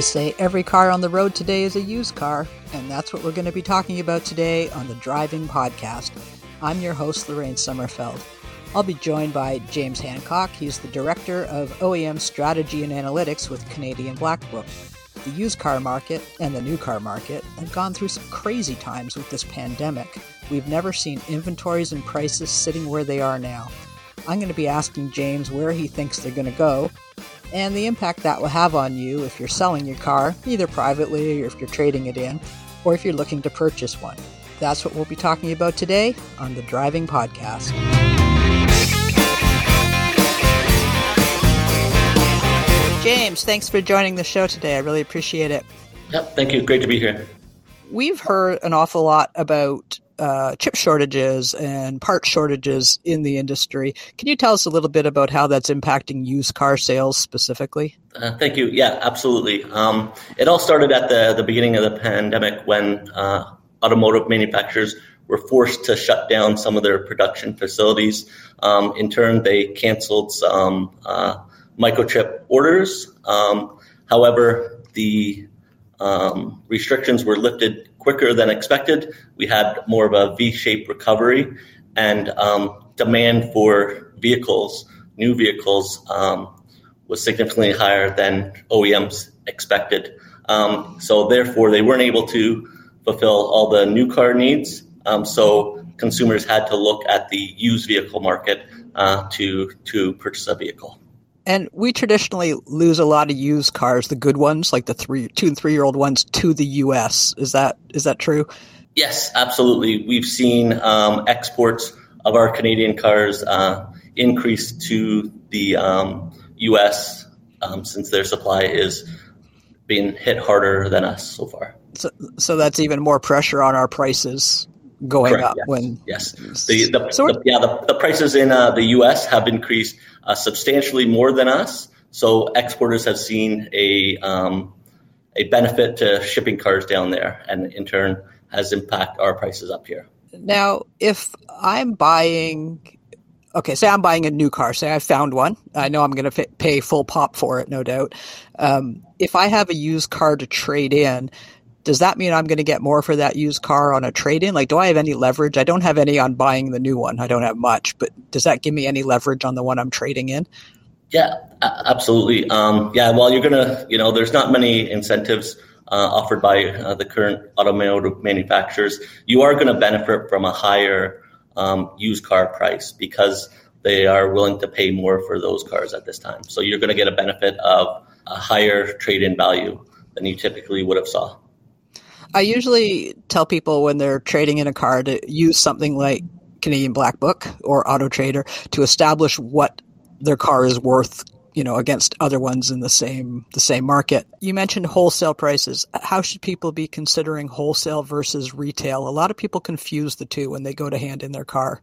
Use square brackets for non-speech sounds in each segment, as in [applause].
They say every car on the road today is a used car, and that's what we're going to be talking about today on the Driving Podcast. I'm your host, Lorraine Sommerfeld. I'll be joined by James Hancock. He's the Director of OEM Strategy and Analytics with Canadian Black Book. The used car market and the new car market have gone through some crazy times with this pandemic. We've never seen inventories and prices sitting where they are now. I'm going to be asking James where he thinks they're going to go and the impact that will have on you if you're selling your car, either privately or if you're trading it in, or if you're looking to purchase one. That's what we'll be talking about today on the Driving Podcast. James, thanks for joining the show today. I really appreciate it. Yep, thank you. Great to be here. We've heard an awful lot about uh, chip shortages and part shortages in the industry. Can you tell us a little bit about how that's impacting used car sales specifically? Uh, thank you. Yeah, absolutely. Um, it all started at the, the beginning of the pandemic when uh, automotive manufacturers were forced to shut down some of their production facilities. Um, in turn, they canceled some uh, microchip orders. Um, however, the um, restrictions were lifted quicker than expected. We had more of a V-shaped recovery, and um, demand for vehicles, new vehicles, um, was significantly higher than OEMs expected. Um, so therefore, they weren't able to fulfill all the new car needs. Um, so consumers had to look at the used vehicle market uh, to to purchase a vehicle. And we traditionally lose a lot of used cars, the good ones, like the three, two and three year old ones, to the U.S. Is that is that true? Yes, absolutely. We've seen um, exports of our Canadian cars uh, increase to the um, U.S. Um, since their supply is being hit harder than us so far. So, so that's even more pressure on our prices going Correct, up yes, when yes the, the, so the yeah the, the prices in uh, the U.S. have increased uh, substantially more than us. So exporters have seen a um, a benefit to shipping cars down there, and in turn has impact our prices up here. Now, if I'm buying, okay, say I'm buying a new car. Say I found one. I know I'm going to pay full pop for it, no doubt. Um, if I have a used car to trade in, does that mean I'm going to get more for that used car on a trade in? Like, do I have any leverage? I don't have any on buying the new one. I don't have much, but does that give me any leverage on the one I'm trading in? Yeah, absolutely. Um, yeah, well, you're going to, you know, there's not many incentives uh, offered by uh, the current automotive manufacturers. You are going to benefit from a higher um, used car price because they are willing to pay more for those cars at this time. So you're going to get a benefit of a higher trade in value than you typically would have saw. I usually tell people when they're trading in a car to use something like Canadian Black Book or Auto Trader to establish what their car is worth you know against other ones in the same the same market. You mentioned wholesale prices. How should people be considering wholesale versus retail? A lot of people confuse the two when they go to hand in their car.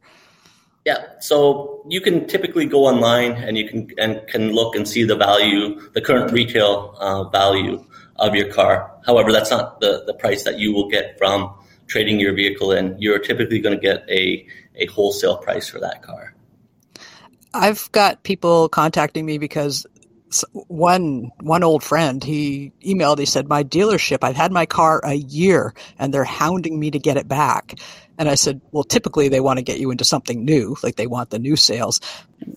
Yeah. So you can typically go online and you can and can look and see the value the current retail uh, value of your car. However, that's not the, the price that you will get from trading your vehicle in. You're typically going to get a, a wholesale price for that car. I've got people contacting me because one one old friend he emailed he said my dealership I've had my car a year and they're hounding me to get it back and I said well typically they want to get you into something new like they want the new sales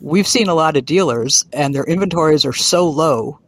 we've seen a lot of dealers and their inventories are so low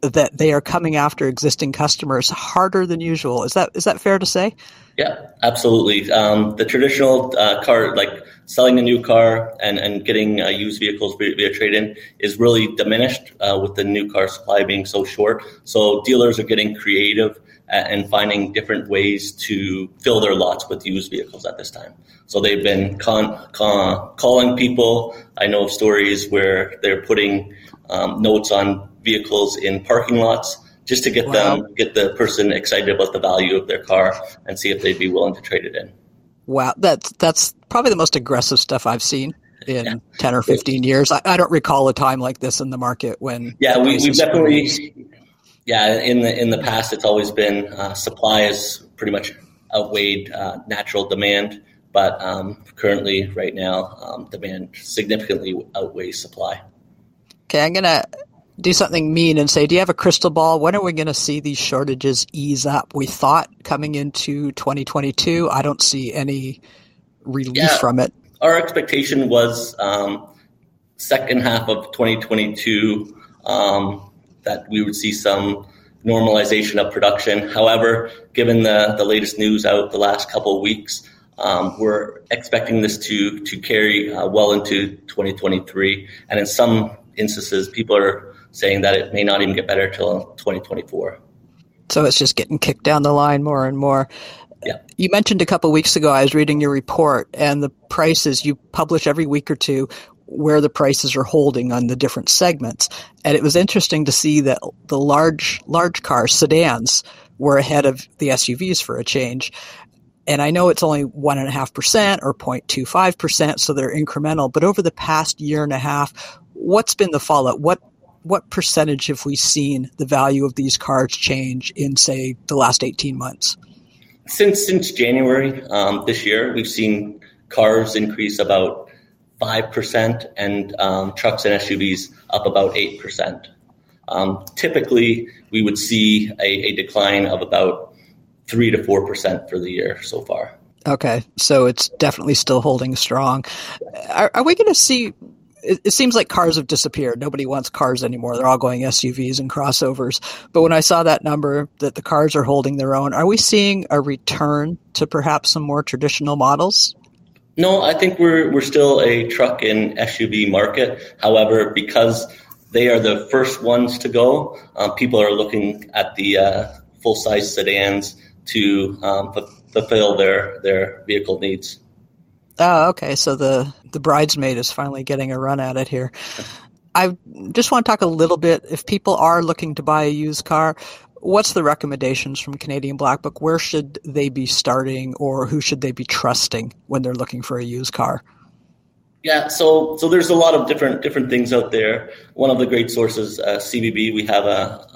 that they are coming after existing customers harder than usual. Is that is that fair to say? Yeah, absolutely. Um, the traditional uh, car, like selling a new car and, and getting uh, used vehicles via, via trade-in, is really diminished uh, with the new car supply being so short. So dealers are getting creative and finding different ways to fill their lots with used vehicles at this time. So they've been con- con- calling people. I know of stories where they're putting um, notes on vehicles in parking lots just to get wow. them get the person excited about the value of their car and see if they'd be willing to trade it in. Wow, that's that's probably the most aggressive stuff I've seen in yeah. 10 or 15 years. I, I, don't recall a time like this in the market when Yeah, we, have definitely yeah, in the in the past it's always been uh, supply has pretty much outweighed uh, natural demand, but um, currently right now um, demand significantly outweighs supply. Okay, I'm gonna do something mean and say, do you have a crystal ball? When are we going to see these shortages ease up? We thought coming into 2022, I don't see any relief yeah, from it. Our expectation was um, second half of 2022 um, that we would see some normalization of production. However, given the, the latest news out the last couple of weeks, um, we're expecting this to to carry uh, well into 2023, and in some instances, people are saying that it may not even get better till 2024. So it's just getting kicked down the line more and more. Yeah. You mentioned a couple weeks ago I was reading your report and the prices you publish every week or two where the prices are holding on the different segments. And it was interesting to see that the large large cars, sedans, were ahead of the SUVs for a change. And I know it's only one and a half percent or 0.25 percent, so they're incremental. But over the past year and a half, what's been the fallout? What what percentage have we seen the value of these cars change in, say, the last 18 months? Since since January um, this year, we've seen cars increase about five percent, and um, trucks and SUVs up about eight percent. Um, typically, we would see a, a decline of about three to four percent for the year so far. Okay, so it's definitely still holding strong. Are, are we going to see it, it, seems like cars have disappeared. Nobody wants cars anymore. They're all going SUVs and crossovers. But when I saw that number that the cars are holding their own, are we seeing a return to perhaps some more traditional models? No, I think we're we're still a truck and SUV market. However, because they are the first ones to go, um, people are looking at the uh, full size sedans to um, fulfill their their vehicle needs. Oh, okay. So the the bridesmaid is finally getting a run at it here. I just want to talk a little bit. If people are looking to buy a used car, what's the recommendations from Canadian Black Book? Where should they be starting, or who should they be trusting when they're looking for a used car? Yeah, so so there's a lot of different different things out there. One of the great sources, uh, CBB, we have a,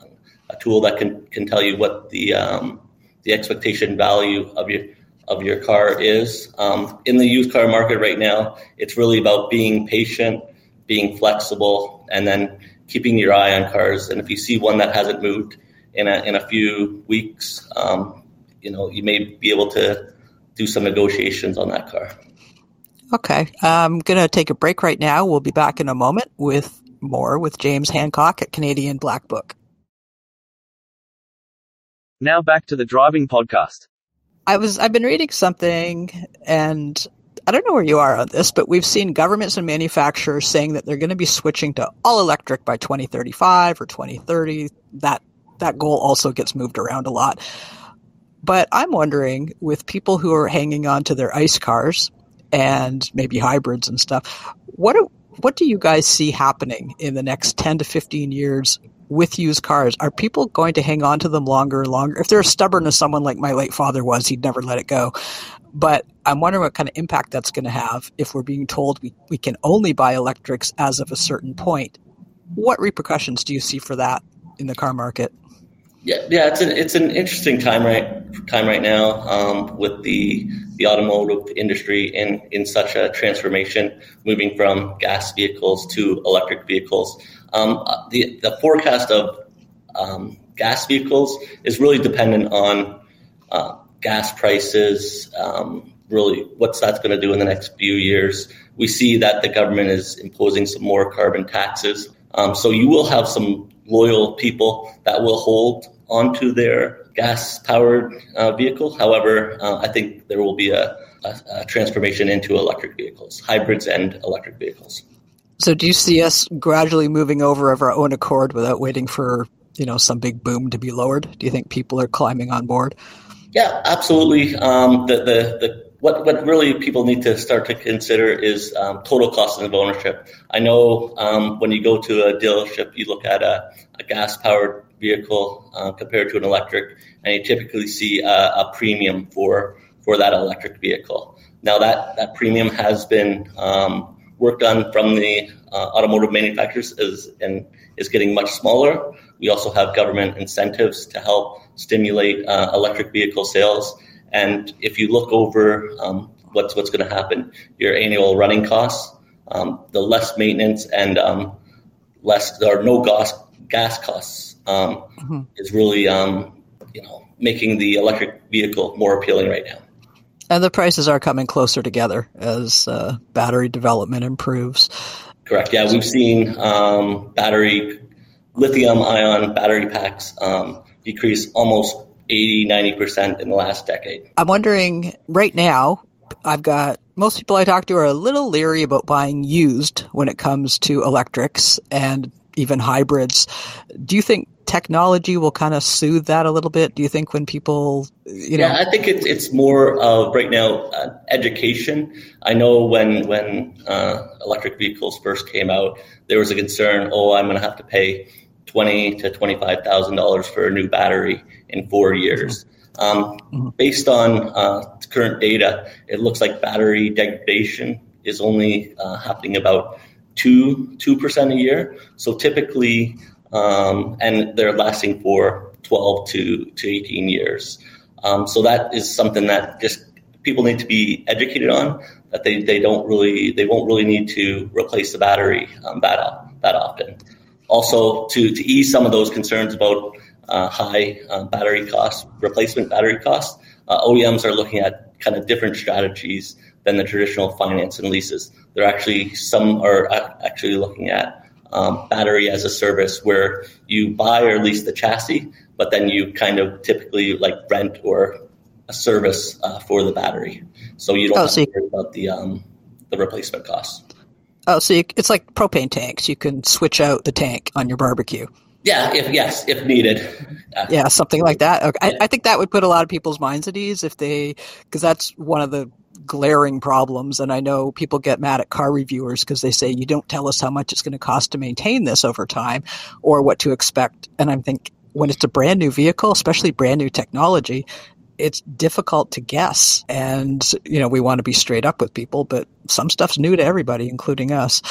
a tool that can can tell you what the um, the expectation value of your of your car is. Um, in the used car market right now, it's really about being patient, being flexible, and then keeping your eye on cars. And if you see one that hasn't moved in a, in a few weeks, um, you know, you may be able to do some negotiations on that car. Okay. I'm going to take a break right now. We'll be back in a moment with more with James Hancock at Canadian Black Book. Now back to the driving podcast. I was I've been reading something and I don't know where you are on this, but we've seen governments and manufacturers saying that they're going to be switching to all electric by 2035 or 2030. That that goal also gets moved around a lot. But I'm wondering with people who are hanging on to their ICE cars and maybe hybrids and stuff, what do, what do you guys see happening in the next 10 to 15 years with used cars, are people going to hang on to them longer and longer? If they're as stubborn as someone like my late father was, he'd never let it go. But I'm wondering what kind of impact that's going to have if we're being told we, we can only buy electrics as of a certain point. What repercussions do you see for that in the car market? Yeah, yeah, it's an it's an interesting time right time right now um, with the the automotive industry in in such a transformation, moving from gas vehicles to electric vehicles. Um, the the forecast of um, gas vehicles is really dependent on uh, gas prices. Um, really, what's that's going to do in the next few years? We see that the government is imposing some more carbon taxes, um, so you will have some loyal people that will hold onto their gas powered uh, vehicle. However, uh, I think there will be a, a, a, transformation into electric vehicles, hybrids and electric vehicles. So, do you see us gradually moving over of our own accord without waiting for you know some big boom to be lowered? Do you think people are climbing on board? Yeah, absolutely. Um, the, the the what what really people need to start to consider is um, total cost of ownership. I know um, when you go to a dealership, you look at a, a gas powered vehicle uh, compared to an electric, and you typically see a, a, premium for for that electric vehicle. Now that that premium has been um, worked on from the uh, automotive manufacturers is and is getting much smaller. We also have government incentives to help stimulate uh, electric vehicle sales. And if you look over um, what's what's going to happen, your annual running costs, um, the less maintenance and um, less or no gas gas costs um, mm-hmm. is really um, you know making the electric vehicle more appealing right now. And the prices are coming closer together as uh, battery development improves. Correct. Yeah, we've seen um, battery lithium ion battery packs um, decrease almost 80, 90% in the last decade. I'm wondering right now, I've got most people I talk to are a little leery about buying used when it comes to electrics and even hybrids. Do you think technology will kind of soothe that a little bit? Do you think when people, you know? Yeah, I think it's it's more of right now uh, education. I know when when uh, electric vehicles first came out, there was a concern. Oh, I'm going to have to pay twenty to twenty five thousand dollars for a new battery in four years. Um, mm-hmm. Based on uh, current data, it looks like battery degradation is only uh, happening about two two percent a year. So typically, um, and they're lasting for twelve to to eighteen years. Um, so that is something that just people need to be educated on. That they, they don't really they won't really need to replace the battery um, that that often. Also, to to ease some of those concerns about uh, high uh, battery costs, replacement battery costs, uh, OEMs are looking at kind of different strategies than the traditional finance and leases. They're actually some are actually looking at um, battery as a service where you buy or lease the chassis, but then you kind of typically like rent or a service uh, for the battery, so you don't oh, have so to worry about the um, the replacement costs. Oh, so you, it's like propane tanks. You can switch out the tank on your barbecue. Yeah, if yes, if needed. Uh, yeah, something like that. Okay. I, I, think that would put a lot of people's minds at ease if they, because that's one of the glaring problems. And I know people get mad at car reviewers because they say you don't tell us how much it's going to cost to maintain this over time, or what to expect. And I'm thinking when it's a brand new vehicle, especially brand new technology, it's difficult to guess. And, you know, we want to be straight up with people, but some stuff's new to everybody, including us.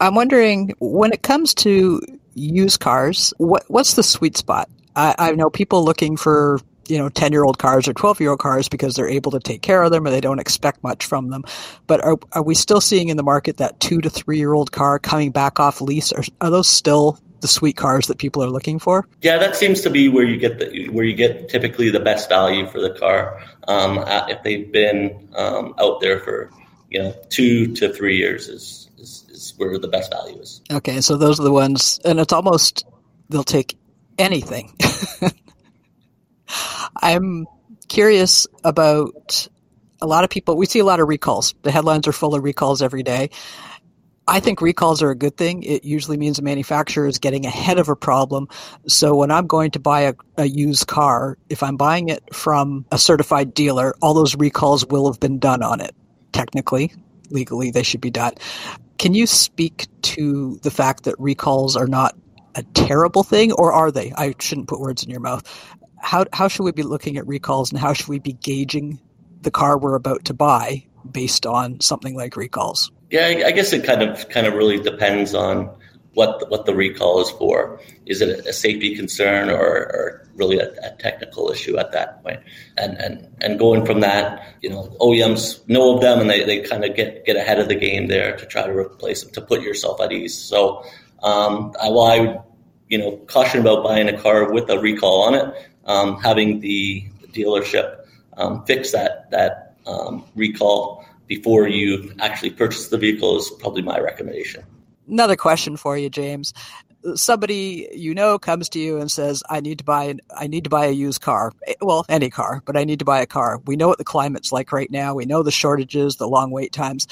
I'm wondering when it comes to used cars, what what's the sweet spot? I, I know people looking for you know 10 year old cars or 12 year old cars because they're able to take care of them or they don't expect much from them but are, are we still seeing in the market that two to three year old car coming back off lease are, are those still the sweet cars that people are looking for yeah that seems to be where you get the where you get typically the best value for the car um, if they've been um, out there for you know two to three years is is where the best value is. Okay, so those are the ones, and it's almost they'll take anything. [laughs] I'm curious about a lot of people. We see a lot of recalls. The headlines are full of recalls every day. I think recalls are a good thing. It usually means a manufacturer is getting ahead of a problem. So when I'm going to buy a, a, used car, if I'm buying it from a certified dealer, all those recalls will have been done on it. Technically, legally, they should be done. Can you speak to the fact that recalls are not a terrible thing, or are they? I shouldn't put words in your mouth. How how should we be looking at recalls, and how should we be gauging the car we're about to buy based on something like recalls? Yeah, I guess it kind of kind of really depends on what the, what the recall is for. Is it a safety concern or, or really a, a, technical issue at that point? And and and going from that, you know, OEMs know of them and they, they kind of get get ahead of the game there to try to replace them to put yourself at ease. So, um, I, well, I would you know caution about buying a car with a recall on it, um, having the, dealership um, fix that that um, recall before you actually purchase the vehicle is probably my recommendation another question for you, James. Somebody you know comes to you and says, "I need to buy I need to buy a used car. Well, any car, but I need to buy a car." We know what the climate's like right now. We know the shortages, the long wait times.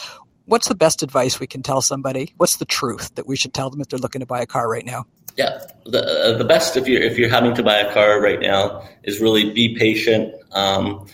What's the best advice we can tell somebody? What's the truth that we should tell them if they're looking to buy a car right now? Yeah, the uh, the best if you're if you're having to buy a car right now is really be patient. Um,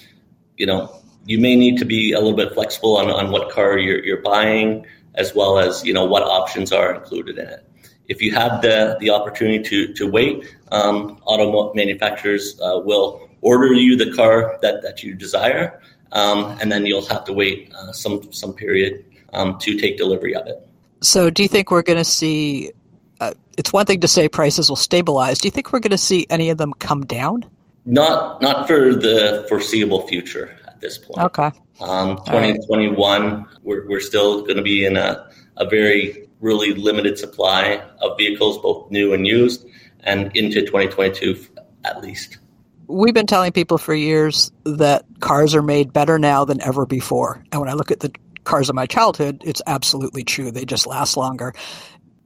you know, you may need to be a little bit flexible on, on what car you're, you're buying as well as you know what options are included in it. If you have the the opportunity to to wait, um, auto manufacturers uh, will order you the car that that you desire, um, and then you'll have to wait uh, some some period um, to take delivery of it. So, do you think we're going to see? Uh, it's one thing to say prices will stabilize. Do you think we're going to see any of them come down? Not not for the foreseeable future at this point. Okay. Um, 2021, right. we're, we're still going to be in a, a very really limited supply of vehicles, both new and used. and into 2022 at least. We've been telling people for years that cars are made better now than ever before. And when I look at the cars of my childhood, it's absolutely true. They just last longer.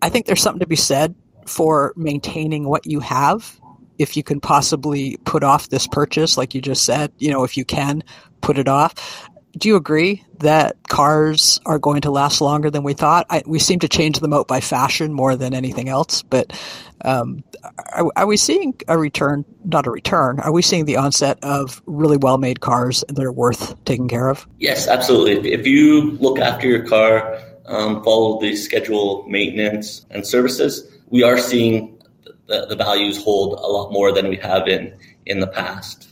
I think there's something to be said for maintaining what you have if you can possibly put off this purchase, like you just said, you know, if you can put it off. Do you agree that cars are going to last longer than we thought? I, we seem to change them out by fashion more than anything else, but um, are, are, we seeing a return? Not a return. Are we seeing the onset of really well-made cars that are worth taking care of? Yes, absolutely. If you look after your car, um, follow the schedule maintenance and services, we are seeing the, the values hold a lot more than we have in in the past.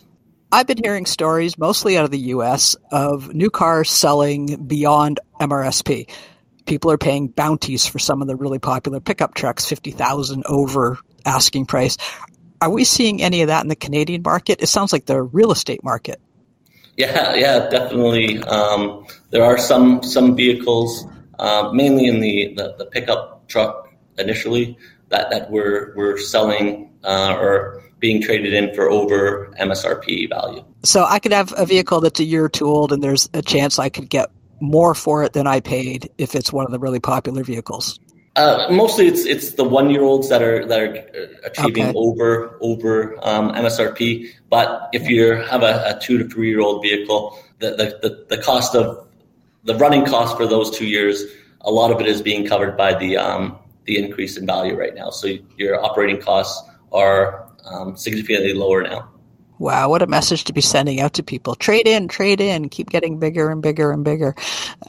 I've been hearing stories, mostly out of the US, of new cars selling beyond MRSP. People are paying bounties for some of the really popular pickup trucks, 50,000 over asking price. Are we seeing any of that in the Canadian market? It sounds like the real estate market. Yeah, yeah, definitely. Um, there are some some vehicles, uh, mainly in the, the, the, pickup truck initially, that, that we're, we're selling uh, or being traded in for over MSRP value. So I could have a vehicle that's a year or two old, and there's a chance I could get more for it than I paid if it's one of the really popular vehicles. Uh, mostly, it's it's the one year olds that are that are achieving okay. over over um, MSRP. But if you have a, a two to three year old vehicle, the, the, the, the cost of the running cost for those two years, a lot of it is being covered by the um, the increase in value right now. So your operating costs are um, significantly lower now. Wow, what a message to be sending out to people. Trade in, trade in, keep getting bigger and bigger and bigger.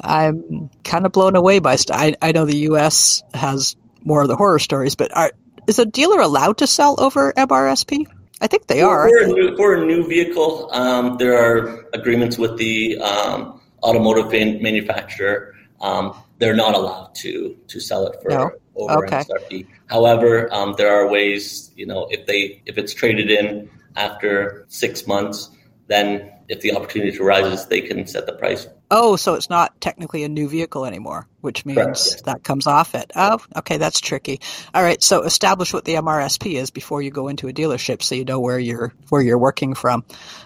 I'm kind of blown away by st- I, I know the US has more of the horror stories, but are, is a dealer allowed to sell over MRSP? I think they are. For, a, new, for a new vehicle, um, there are agreements with the um, automotive manufacturer. Um, they're not allowed to to sell it for no. over okay. MSRP. However, um, there are ways, you know, if they if it's traded in after six months, then if the opportunity arises, they can set the price. Oh, so it's not technically a new vehicle anymore, which means Correct, yes. that comes off it. Oh, okay, that's tricky. All right, so establish what the MRSP is before you go into a dealership, so you know where you're where you're working from.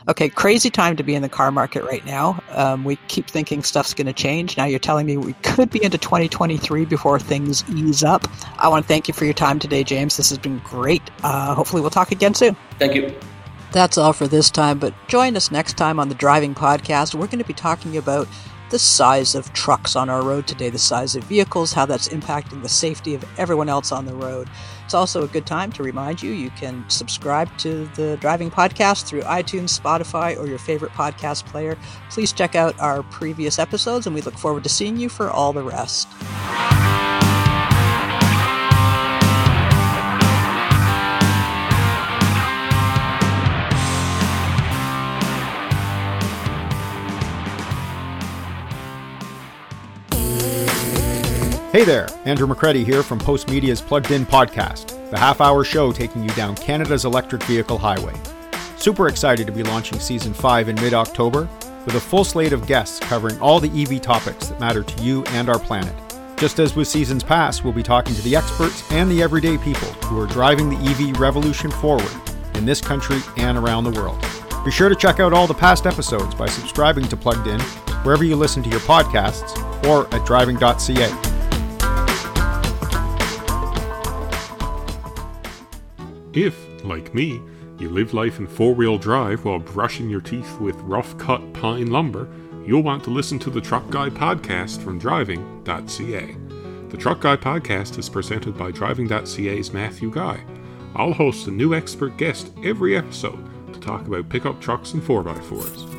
Okay, crazy time to be in the car market right now. Um, we keep thinking stuff's going to change. Now you're telling me we could be into 2023 before things ease up. I want to thank you for your time today, James. This has been great. Uh, hopefully, we'll talk again soon. Thank you. That's all for this time, but join us next time on the Driving Podcast. We're going to be talking about the size of trucks on our road today, the size of vehicles, how that's impacting the safety of everyone else on the road. It's also a good time to remind you you can subscribe to the Driving Podcast through iTunes, Spotify, or your favorite podcast player. Please check out our previous episodes, and we look forward to seeing you for all the rest. Hey there, Andrew McCredie here from Postmedia's Plugged In podcast, the half hour show taking you down Canada's electric vehicle highway. Super excited to be launching season 5 in mid October with a full slate of guests covering all the EV topics that matter to you and our planet. Just as with seasons past, we'll be talking to the experts and the everyday people who are driving the EV revolution forward in this country and around the world. Be sure to check out all the past episodes by subscribing to Plugged In wherever you listen to your podcasts or at driving.ca. If, like me, you live life in four wheel drive while brushing your teeth with rough cut pine lumber, you'll want to listen to the Truck Guy podcast from driving.ca. The Truck Guy podcast is presented by driving.ca's Matthew Guy. I'll host a new expert guest every episode to talk about pickup trucks and 4x4s.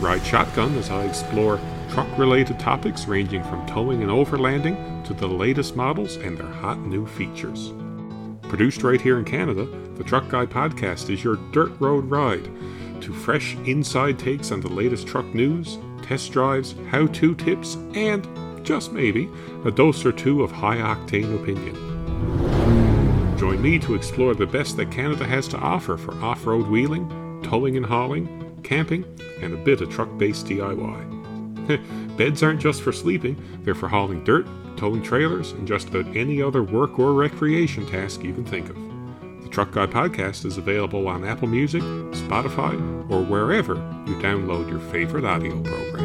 Ride shotgun as I explore truck related topics ranging from towing and overlanding to the latest models and their hot new features. Produced right here in Canada, the Truck Guy podcast is your dirt road ride to fresh inside takes on the latest truck news, test drives, how to tips, and, just maybe, a dose or two of high octane opinion. Join me to explore the best that Canada has to offer for off road wheeling, towing and hauling, camping, and a bit of truck based DIY. [laughs] Beds aren't just for sleeping, they're for hauling dirt, towing trailers, and just about any other work or recreation task you can think of. The Truck Guy Podcast is available on Apple Music, Spotify, or wherever you download your favorite audio program.